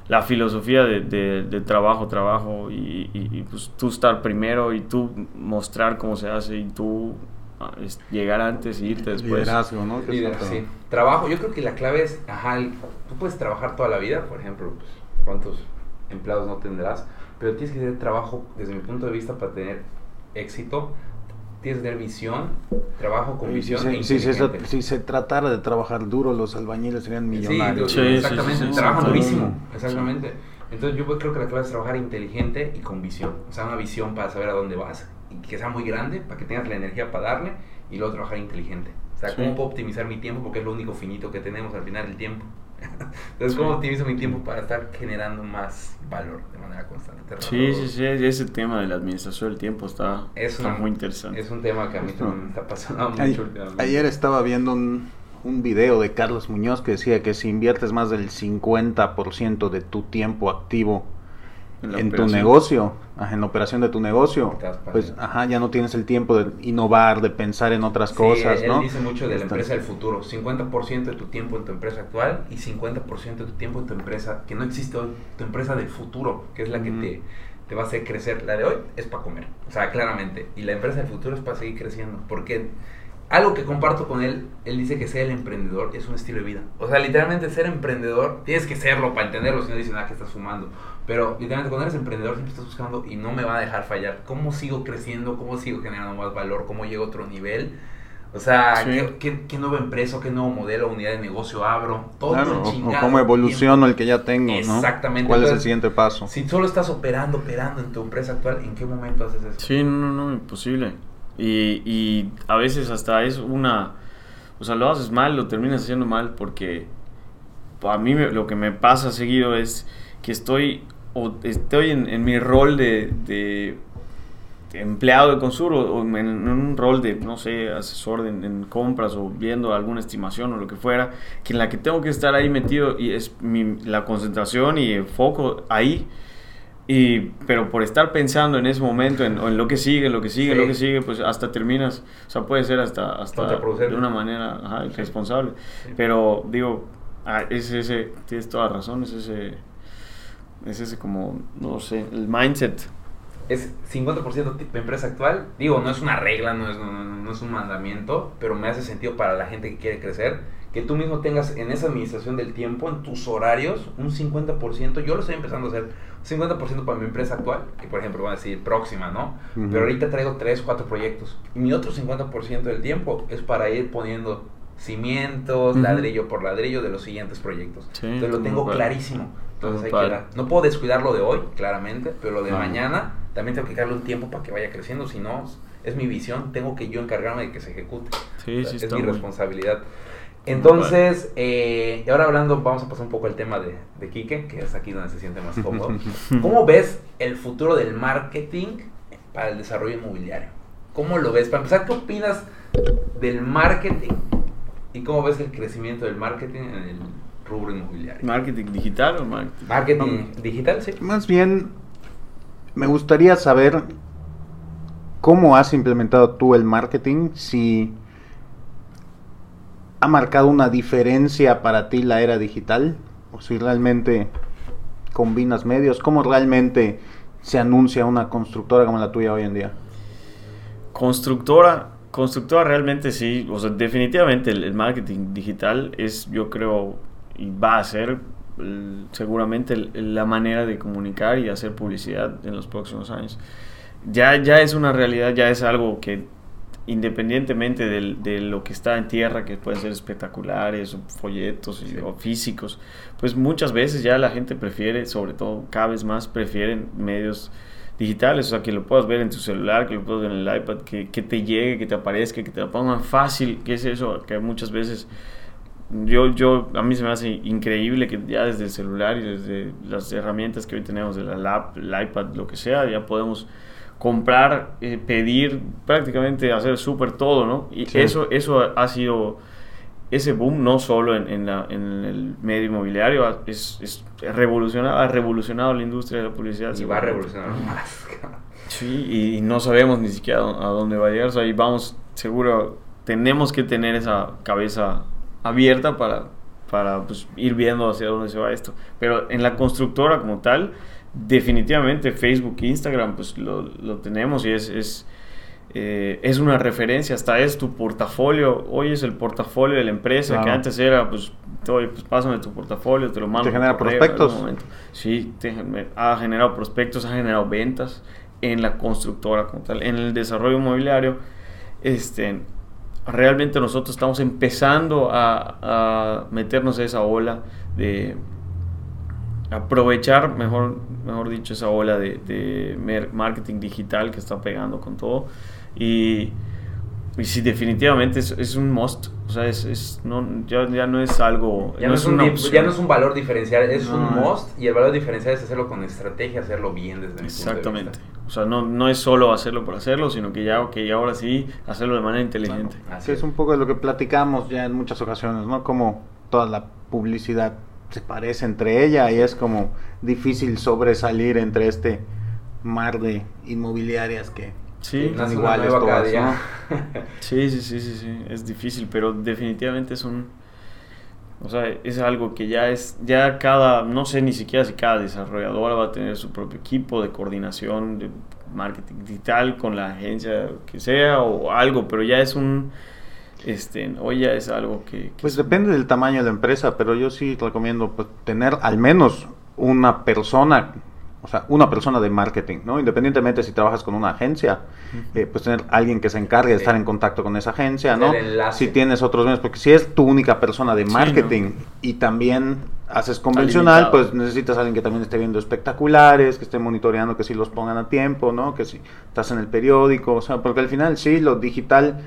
la filosofía de, de, trabajo, trabajo y, y, pues tú estar primero y tú mostrar cómo se hace y tú llegar antes y irte después. Liderazgo, ¿no? sí. Trabajo, yo creo que la clave es, ajá, tú puedes trabajar toda la vida, por ejemplo, pues, cuántos empleados no tendrás, pero tienes que tener trabajo, desde mi punto de vista, para tener éxito, tienes que tener visión, trabajo con visión. Sí, e si, se, tratara de trabajar duro, los albañiles serían millonarios. Sí, exactamente, trabajan durísimo, exactamente. Entonces yo creo que la clave es trabajar inteligente y con visión. O sea, una visión para saber a dónde vas y que sea muy grande para que tengas la energía para darle y luego trabajar inteligente. O sea, ¿cómo puedo optimizar mi tiempo? Porque es lo único finito que tenemos al final, el tiempo. Entonces, ¿cómo optimizo mi tiempo para estar generando más valor de manera constante? Sí, sí, sí, ese tema de la administración del tiempo está, muy interesante. Es un tema que a mí también me está pasando mucho. Ayer estaba viendo un, un video de Carlos Muñoz que decía que si inviertes más del 50% de tu tiempo activo en, tu negocio, en la operación de tu negocio, pues ajá, ya no tienes el tiempo de innovar, de pensar en otras cosas, él, dice mucho de la empresa del futuro, 50% de tu tiempo en tu empresa actual y 50% de tu tiempo en tu empresa que no existe hoy, tu empresa del futuro, que es la que te, te va a hacer crecer. La de hoy es para comer, o sea, claramente, y la empresa del futuro es para seguir creciendo, porque algo que comparto con él, él dice que ser el emprendedor es un estilo de vida. O sea, literalmente ser emprendedor, tienes que serlo para entenderlo, si no dicen, ah, que estás fumando. Pero literalmente cuando eres emprendedor siempre estás buscando y no me va a dejar fallar. ¿Cómo sigo creciendo? ¿Cómo sigo generando más valor? ¿Cómo llego a otro nivel? O sea, ¿qué, qué, nueva empresa, qué nuevo modelo, unidad de negocio abro? Todo claro, o, cómo evoluciono el que ya tengo, Exactamente. ¿Cuál es el siguiente paso? Si solo estás operando, operando en tu empresa actual, ¿en qué momento haces eso? Sí, no, no, imposible. Y, y a veces hasta es una... O sea, lo haces mal, lo terminas haciendo mal porque a mí lo que me pasa seguido es que estoy o estoy en, mi rol de, empleado de Consur o, en, un rol de, no sé, asesor en, compras o viendo alguna estimación o lo que fuera, que en la que tengo que estar ahí metido y es mi, la concentración y el foco ahí. Y, pero por estar pensando en ese momento, en, en lo que sigue, lo que sigue, lo que sigue, pues hasta terminas, o sea, puede ser hasta, hasta de una manera ajá, irresponsable. Pero digo, ah, es ese, tienes toda razón, es ese es ese como, no sé, el mindset. Es 50% tipo empresa actual. Digo, no es una regla, no es, no, es un mandamiento, pero me hace sentido para la gente que quiere crecer. Que tú mismo tengas en esa administración del tiempo, en tus horarios, un 50%. Yo lo estoy empezando a hacer. Un 50% para mi empresa actual, que por ejemplo voy a decir próxima, ¿no? Pero ahorita traigo 3, 4 proyectos. Y mi otro 50% del tiempo es para ir poniendo cimientos, ladrillo por ladrillo de los siguientes proyectos. Entonces lo tengo clarísimo. Entonces hay que No puedo descuidarlo de hoy, claramente, pero lo de mañana también tengo que darle un tiempo para que vaya creciendo, si no, es mi visión, tengo que yo encargarme de que se ejecute. Sí, sí, es mi responsabilidad. Entonces, eh, y ahora hablando, vamos a pasar un poco al tema de, de Quique, que es aquí donde se siente más cómodo. ¿Cómo ves el futuro del marketing para el desarrollo inmobiliario? ¿Cómo lo ves? Para empezar, ¿qué opinas del marketing y cómo ves el crecimiento del marketing en el rubro inmobiliario. ¿Marketing digital o marketing? Marketing digital, sí. Más bien, me gustaría saber cómo has implementado tú el marketing, si ha marcado una diferencia para ti la era digital, o si realmente combinas medios, cómo realmente se anuncia una constructora como la tuya hoy en día. Constructora, constructora realmente sí, o sea, definitivamente el marketing digital es, yo creo, y va a ser seguramente la manera de comunicar y hacer publicidad en los próximos años. Ya, ya es una realidad, ya es algo que independientemente de, lo que está en tierra, que pueden ser espectaculares o folletos o físicos, pues muchas veces ya la gente prefiere, sobre todo cada vez más prefieren medios digitales, o sea, que lo puedas ver en tu celular, que lo puedas ver en el iPad, que, que te llegue, que te aparezca, que te lo pongan fácil, que es eso, que muchas veces yo, yo, a mí se me hace increíble que ya desde el celular y desde las herramientas que hoy tenemos de la lap, el iPad, lo que sea, ya podemos comprar, eh, pedir, prácticamente hacer súper todo, ¿no? Y eso, eso ha sido ese boom no solo en, en, la, en el medio inmobiliario, es, es revolucionado, ha revolucionado la industria de la publicidad. Y va a revolucionar más. Sí, y no sabemos ni siquiera a dónde va a llegar, o sea, ahí vamos, seguro, tenemos que tener esa cabeza abierta para, para pues, ir viendo hacia dónde se va esto. Pero en la constructora como tal, definitivamente Facebook e Instagram pues lo, lo tenemos y es, es, eh, es, una referencia, hasta es tu portafolio, hoy es el portafolio de la empresa, que antes era pues, oye, pues pásame tu portafolio, te lo mando. ¿Te genera prospectos? Sí, ha generado prospectos, ha generado ventas en la constructora como tal, en el desarrollo inmobiliario. Este, realmente nosotros estamos empezando a, meternos a esa ola de aprovechar, mejor, mejor dicho, esa ola de, de marketing digital que está pegando con todo. Y, y sí, definitivamente es, es, un must. O sea, es, es no, ya, ya, no es algo. Ya no, es, un, ya no es un valor diferencial, es un must. Y el valor diferencial es hacerlo con estrategia, hacerlo bien desde mi Exactamente. Punto de vista. O sea, no, no es solo hacerlo por hacerlo, sino que ya, okay, ahora sí, hacerlo de manera inteligente. Así es un poco de lo que platicamos ya en muchas ocasiones, ¿no? Como toda la publicidad se parece entre ella y es como difícil sobresalir entre este mar de inmobiliarias que sí, están iguales todas, ¿no? sí, sí, sí, sí, sí, es difícil, pero definitivamente es un o sea, es algo que ya es, ya cada, no sé ni siquiera si cada desarrolladora va a tener su propio equipo de coordinación de marketing digital con la agencia que sea o algo, pero ya es un, este, hoy ya es algo que... pues depende del tamaño de la empresa, pero yo sí recomiendo pues, tener al menos una persona o sea, una persona de marketing, ¿no? Independientemente si trabajas con una agencia, eh, pues tener alguien que se encargue de estar en contacto con esa agencia, ¿no? Si tienes otros medios, porque si es tu única persona de marketing y también haces convencional, pues necesitas alguien que también esté viendo espectaculares, que esté monitoreando que si los pongan a tiempo, ¿no? Que si estás en el periódico, o sea, porque al final sí, lo digital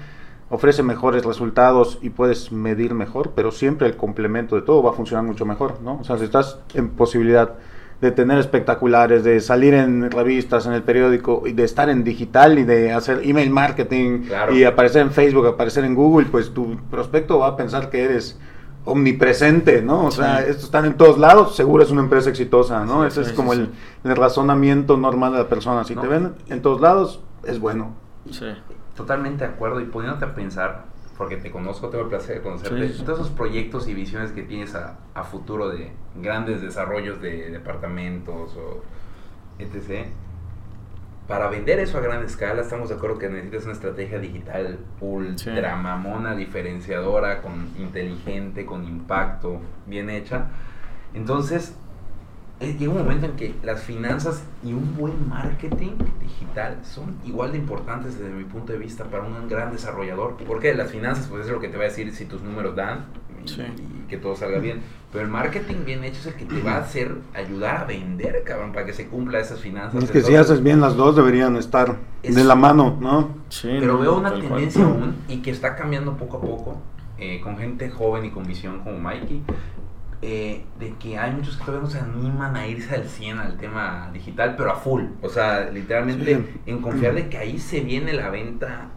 ofrece mejores resultados y puedes medir mejor, pero siempre el complemento de todo va a funcionar mucho mejor, ¿no? O sea, si estás en posibilidad de tener espectaculares, de salir en revistas, en el periódico, y de estar en digital y de hacer email marketing y aparecer en Facebook, aparecer en Google, pues tu prospecto va a pensar que eres omnipresente, ¿no? O sea, estos están en todos lados, seguro es una empresa exitosa, ¿no? Ese es como el, razonamiento normal de la persona. Si te ven en todos lados, es bueno. Sí. Totalmente de acuerdo. Y poniéndote a pensar, porque te conozco, tengo el placer de conocerte, todos esos proyectos y visiones que tienes a, a, futuro de grandes desarrollos de departamentos o etc. Para vender eso a gran escala, estamos de acuerdo que necesitas una estrategia digital ultra mamona, diferenciadora, con inteligente, con impacto, bien hecha. Entonces, llega un momento en que las finanzas y un buen marketing digital son igual de importantes desde mi punto de vista para un gran desarrollador. Porque las finanzas, pues es lo que te va a decir si tus números dan y, que todo salga bien. Pero el marketing bien hecho es el que te va a hacer ayudar a vender, cabrón, para que se cumpla esas finanzas. Es que si haces bien las dos deberían estar de la mano, ¿no? Sí, Pero veo una tendencia aún y que está cambiando poco a poco eh, con gente joven y con visión como Mikey eh, de que hay muchos que todavía no se animan a irse al 100 al tema digital, pero a full. O sea, literalmente en confiar de que ahí se viene la venta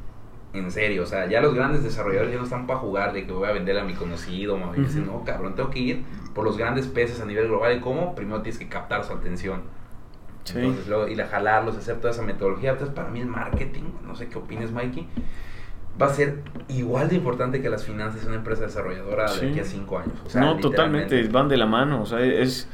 en serio. O sea, ya los grandes desarrolladores ya no están para jugar de que voy a vender a mi conocido. Me dicen, no, cabrón, tengo que ir por los grandes peces a nivel global. ¿Y cómo? Primero tienes que captar su atención. Entonces, luego ir a jalarlos, hacer toda esa metodología. Entonces, para mí el marketing, no sé qué opines, Mikey va a ser igual de importante que las finanzas en una empresa desarrolladora de aquí a cinco años. no, totalmente, van de la mano. O sea, es,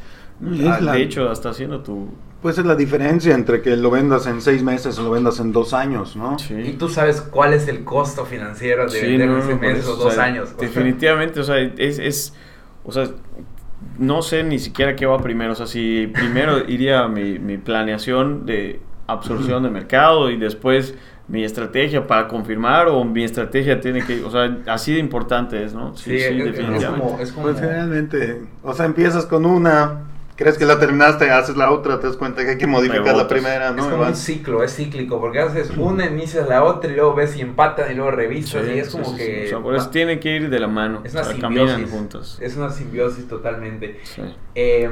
ah, de hecho, hasta haciendo tu... Pues es la diferencia entre que lo vendas en seis meses o lo vendas en dos años, ¿no? Y tú sabes cuál es el costo financiero de vender en seis meses o dos años. Definitivamente, o sea, es, es, o sea, no sé ni siquiera qué va primero. O sea, si primero iría mi, mi planeación de absorción de mercado y después mi estrategia para confirmar o mi estrategia tiene que, o sea, así de importante es, ¿no? Sí, sí, definitivamente. Es como, Pues generalmente, o sea, empiezas con una, crees que la terminaste, haces la otra, te das cuenta que hay que modificar la primera, ¿no? Es como un ciclo, es cíclico, porque haces una, inicias la otra y luego ves si empatan y luego revisas y es como que... O sea, por eso tiene que ir de la mano, es una simbiosis, juntos. Es una simbiosis totalmente. Eh,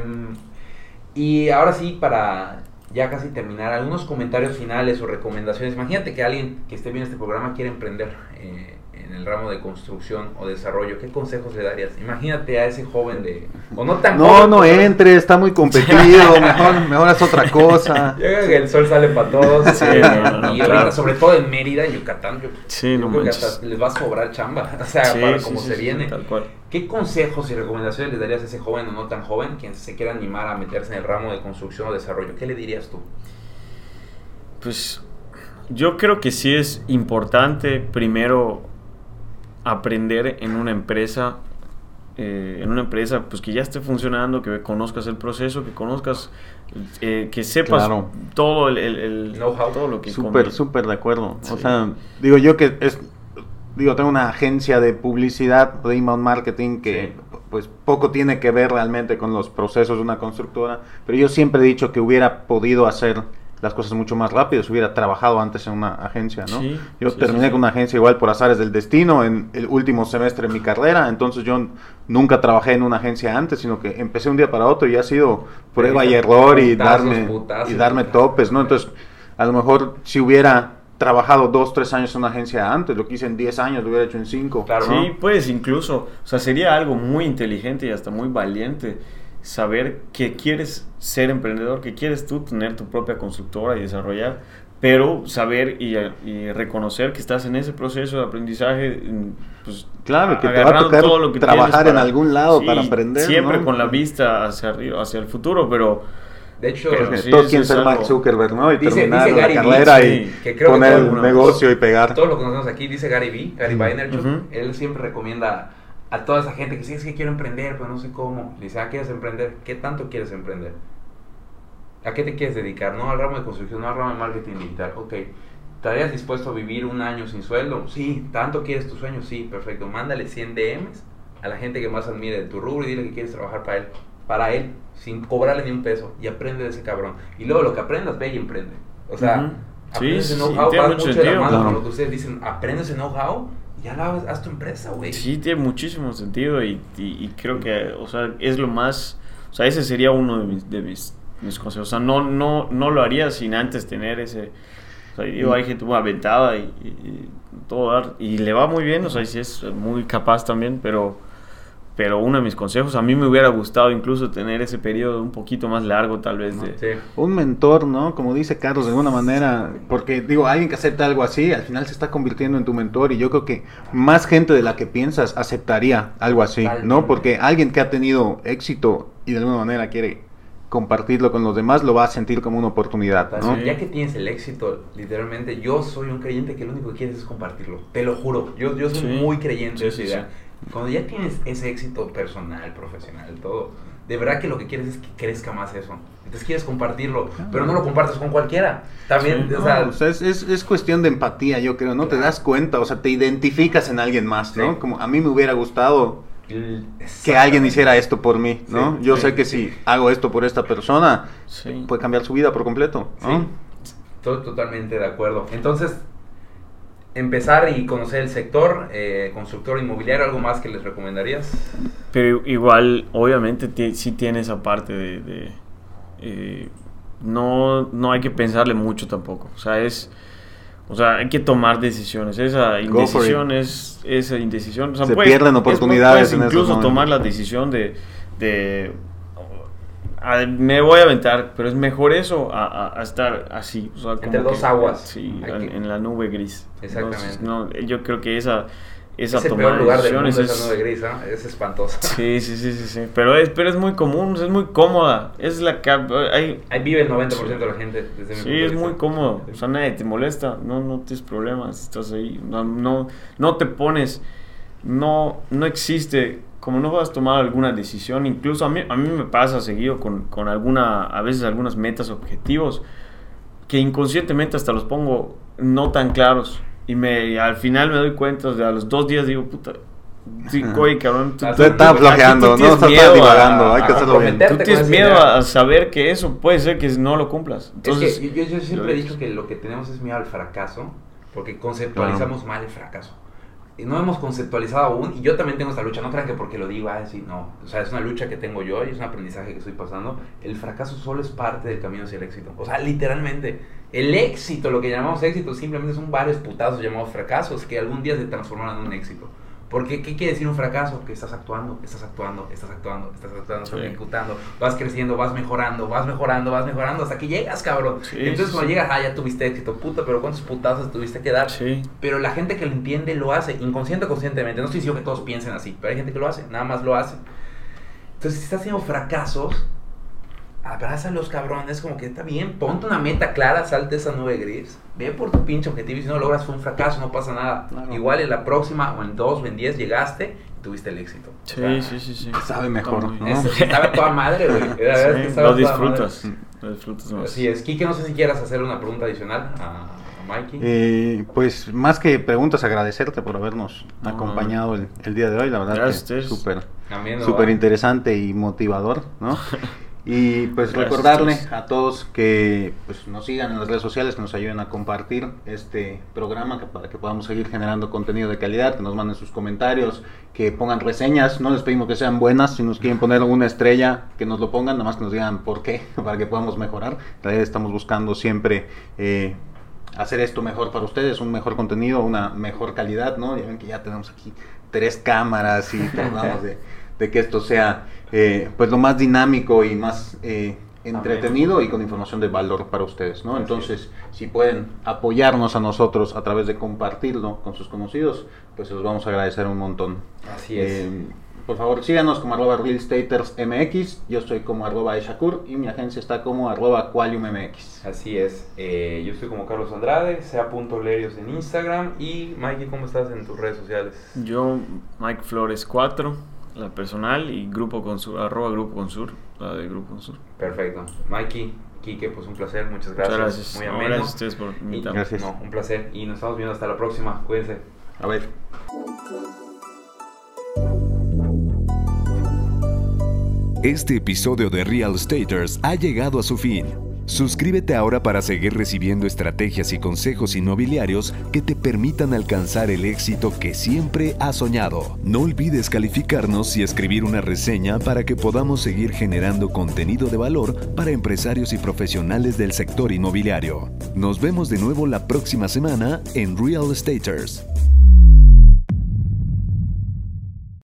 y ahora sí, para ya casi terminar, algunos comentarios finales o recomendaciones. Imagínate que alguien que esté viendo este programa quiere emprender eh, en el ramo de construcción o desarrollo. ¿Qué consejos le darías? Imagínate a ese joven de... O no tan No, no entre, está muy competido, mejor, mejor es otra cosa. Yo creo que el sol sale para todos. y ahorita, sobre todo en Mérida, Yucatán, yo, sí, no creo que hasta les va a sobrar chamba. O sea, para como se viene. Tal cual. ¿Qué consejos y recomendaciones le darías a ese joven o no tan joven quien se quiera animar a meterse en el ramo de construcción o desarrollo? ¿Qué le dirías tú? Pues yo creo que sí es importante primero aprender en una empresa, eh, en una empresa pues que ya esté funcionando, que conozcas el proceso, que conozcas, eh, que sepas todo el, know-how, todo lo que Súper, súper de acuerdo. O sea, digo yo que es digo, tengo una agencia de publicidad, de email marketing, que pues poco tiene que ver realmente con los procesos de una constructora, pero yo siempre he dicho que hubiera podido hacer las cosas mucho más rápido si hubiera trabajado antes en una agencia, ¿no? yo terminé con una agencia igual por azares del destino en el último semestre de mi carrera, entonces yo nunca trabajé en una agencia antes, sino que empecé un día para otro y ha sido prueba y error y darme, y darme topes, ¿no? Entonces, a lo mejor si hubiera trabajado dos, tres años en una agencia antes, lo que hice en diez años lo hubiera hecho en cinco. Claro, sí, pues incluso, o sea, sería algo muy inteligente y hasta muy valiente saber que quieres ser emprendedor, que quieres tú tener tu propia constructora y desarrollar, pero saber y, reconocer que estás en ese proceso de aprendizaje, pues claro, que te va a tocar todo lo que trabajar en algún lado para aprender, siempre con la vista hacia arriba, hacia el futuro, pero de hecho, todos quieren ser Mark Zuckerberg, ¿no? Y terminar la carrera y poner el negocio y pegar. Todo lo que conocemos aquí, dice Gary Vee, Gary Vaynerchuk, él siempre recomienda a toda esa gente que sí es que quiero emprender, pero no sé cómo. Le dice, ah, ¿quieres emprender? ¿Qué tanto quieres emprender? ¿A qué te quieres dedicar? No al ramo de construcción, no al ramo de marketing digital. Ok. ¿Estarías dispuesto a vivir un año sin sueldo? Sí. ¿Tanto quieres tu sueño? Sí, perfecto. Mándale 100 DMs a la gente que más admire de tu rubro y dile que quieres trabajar para él. Para él, sin cobrarle ni un peso. Y aprende de ese cabrón. Y luego lo que aprendas, ve y emprende. O sea, aprende ese know-how. va mucho de la mano con lo que ustedes dicen. Aprende ese know-how ya la haz tu empresa, güey. Sí, tiene muchísimo sentido y, creo que, o sea, es lo más, o sea, ese sería uno de mis, de mis, consejos. O sea, no, no, no lo haría sin antes tener ese, o sea, digo, hay gente muy aventada y, y, todo y le va muy bien, o sea, sí es muy capaz también, pero pero uno de mis consejos, a mí me hubiera gustado incluso tener ese periodo un poquito más largo tal vez de... Un mentor, ¿no? Como dice Carlos, de alguna manera, porque digo, alguien que acepta algo así, al final se está convirtiendo en tu mentor y yo creo que más gente de la que piensas aceptaría algo así, ¿no? Porque alguien que ha tenido éxito y de alguna manera quiere compartirlo con los demás, lo va a sentir como una oportunidad, ¿no? Ya que tienes el éxito, literalmente, yo soy un creyente que lo único que quieres es compartirlo, te lo juro, yo, yo soy muy creyente de esa idea cuando ya tienes ese éxito personal, profesional, todo, de verdad que lo que quieres es que crezca más eso. Entonces quieres compartirlo, pero no lo compartes con cualquiera. También, o sea, es, es, cuestión de empatía, yo creo, ¿no? Te das cuenta, o sea, te identificas en alguien más, ¿no? Como a mí me hubiera gustado que alguien hiciera esto por mí, ¿no? yo sé que si hago esto por esta persona, puede cambiar su vida por completo, ¿no? Estoy totalmente de acuerdo. Entonces, empezar y conocer el sector, eh, constructor inmobiliario, ¿algo más que les recomendarías? Pero igual, obviamente, sí tiene esa parte de... Eh, no, no hay que pensarle mucho tampoco. O sea, es... O sea, hay que tomar decisiones. Esa indecisión es... Esa indecisión... Se pierden oportunidades incluso tomar la decisión de me voy a aventar, pero es mejor eso a, estar así. Entre dos aguas. Sí, en, la nube gris. Exactamente. no, yo creo que esa, esa es el peor lugar del mundo, es, esa nube gris, es espantosa. Sí, sí, sí, sí, sí. Pero es, pero es muy común, es muy cómoda. Es la que... Ahí vive el 90% de la gente. Desde sí, es muy cómodo. O sea, nadie te molesta. No, no tienes problemas. Estás ahí. No, no, no te pones... No, no existe como no vas a tomar alguna decisión, incluso a mí, a mí me pasa seguido con, con alguna, a veces algunas metas, objetivos, que inconscientemente hasta los pongo no tan claros. Y me, al final me doy cuenta, de a los dos días digo, puta, sí, oye, cabrón, tú, tú, estás flojeando, no estás divagando, hay que hacerlo bien. Tú tienes miedo a saber que eso puede ser que no lo cumplas. Entonces, yo, yo, siempre he dicho que lo que tenemos es miedo al fracaso, porque conceptualizamos mal el fracaso no hemos conceptualizado aún, y yo también tengo esta lucha, no crean que porque lo digo, ah, no, o sea, es una lucha que tengo yo y es un aprendizaje que estoy pasando, el fracaso solo es parte del camino hacia el éxito, o sea, literalmente, el éxito, lo que llamamos éxito, simplemente son varios putazos llamados fracasos que algún día se transformarán en un éxito. Porque, ¿qué quiere decir un fracaso? Que estás actuando, estás actuando, estás actuando, estás actuando, estás ejecutando, vas creciendo, vas mejorando, vas mejorando, vas mejorando, hasta que llegas, cabrón. Entonces, cuando llegas, ah, ya tuviste éxito, puta, pero ¿cuántos putazos tuviste que dar? Pero la gente que lo entiende lo hace, inconsciente o conscientemente. No estoy diciendo que todos piensen así, pero hay gente que lo hace, nada más lo hace. Entonces, si estás haciendo fracasos, abraza a los cabrones, como que está bien, ponte una meta clara, salte esa nube gris, ve por tu pinche objetivo y si no logras fue un fracaso, no pasa nada. Igual en la próxima o en dos o en diez llegaste y tuviste el éxito. Sí, sí, sí, sí. Sabe mejor, ¿no? sabe toda madre, güey. lo disfrutas. Lo disfrutas más. Así es. Kike, no sé si quieras hacer una pregunta adicional Mikey. Eh, pues más que preguntas, agradecerte por habernos acompañado el, día de hoy. La verdad que súper súper interesante y motivador, ¿no? Y pues recordarle a todos que pues, nos sigan en las redes sociales, que nos ayuden a compartir este programa que, para que podamos seguir generando contenido de calidad, que nos manden sus comentarios, que pongan reseñas, no les pedimos que sean buenas, si nos quieren poner alguna estrella, que nos lo pongan, nada más que nos digan por qué, para que podamos mejorar. estamos buscando siempre eh, hacer esto mejor para ustedes, un mejor contenido, una mejor calidad, ¿no? Ya ven que ya tenemos aquí tres cámaras y tratamos de de que esto sea eh, pues lo más dinámico y más eh, entretenido y con información de valor para ustedes, ¿no? Entonces, si pueden apoyarnos a nosotros a través de compartirlo con sus conocidos, pues se los vamos a agradecer un montón. Así es. Eh, por favor, síganos como arroba realstatersmx, yo estoy como arroba eshakur y mi agencia está como arroba qualiummx. Así es, yo estoy como Carlos Andrade, sea punto lerios en Instagram y Mikey, ¿cómo estás en tus redes sociales? Yo, Mike Flores 4, la personal y grupo consur, arroba grupo consur, la de grupo consur. Perfecto. Mikey, Kike, pues un placer, muchas gracias. gracias. Muy ameno. Gracias a ustedes por invitarme. Gracias. No, un placer y nos estamos viendo hasta la próxima. Cuídense. A ver. Este episodio de Real Staters ha llegado a su fin. Suscríbete ahora para seguir recibiendo estrategias y consejos inmobiliarios que te permitan alcanzar el éxito que siempre has soñado. No olvides calificarnos y escribir una reseña para que podamos seguir generando contenido de valor para empresarios y profesionales del sector inmobiliario. Nos vemos de nuevo la próxima semana en Real Estaters.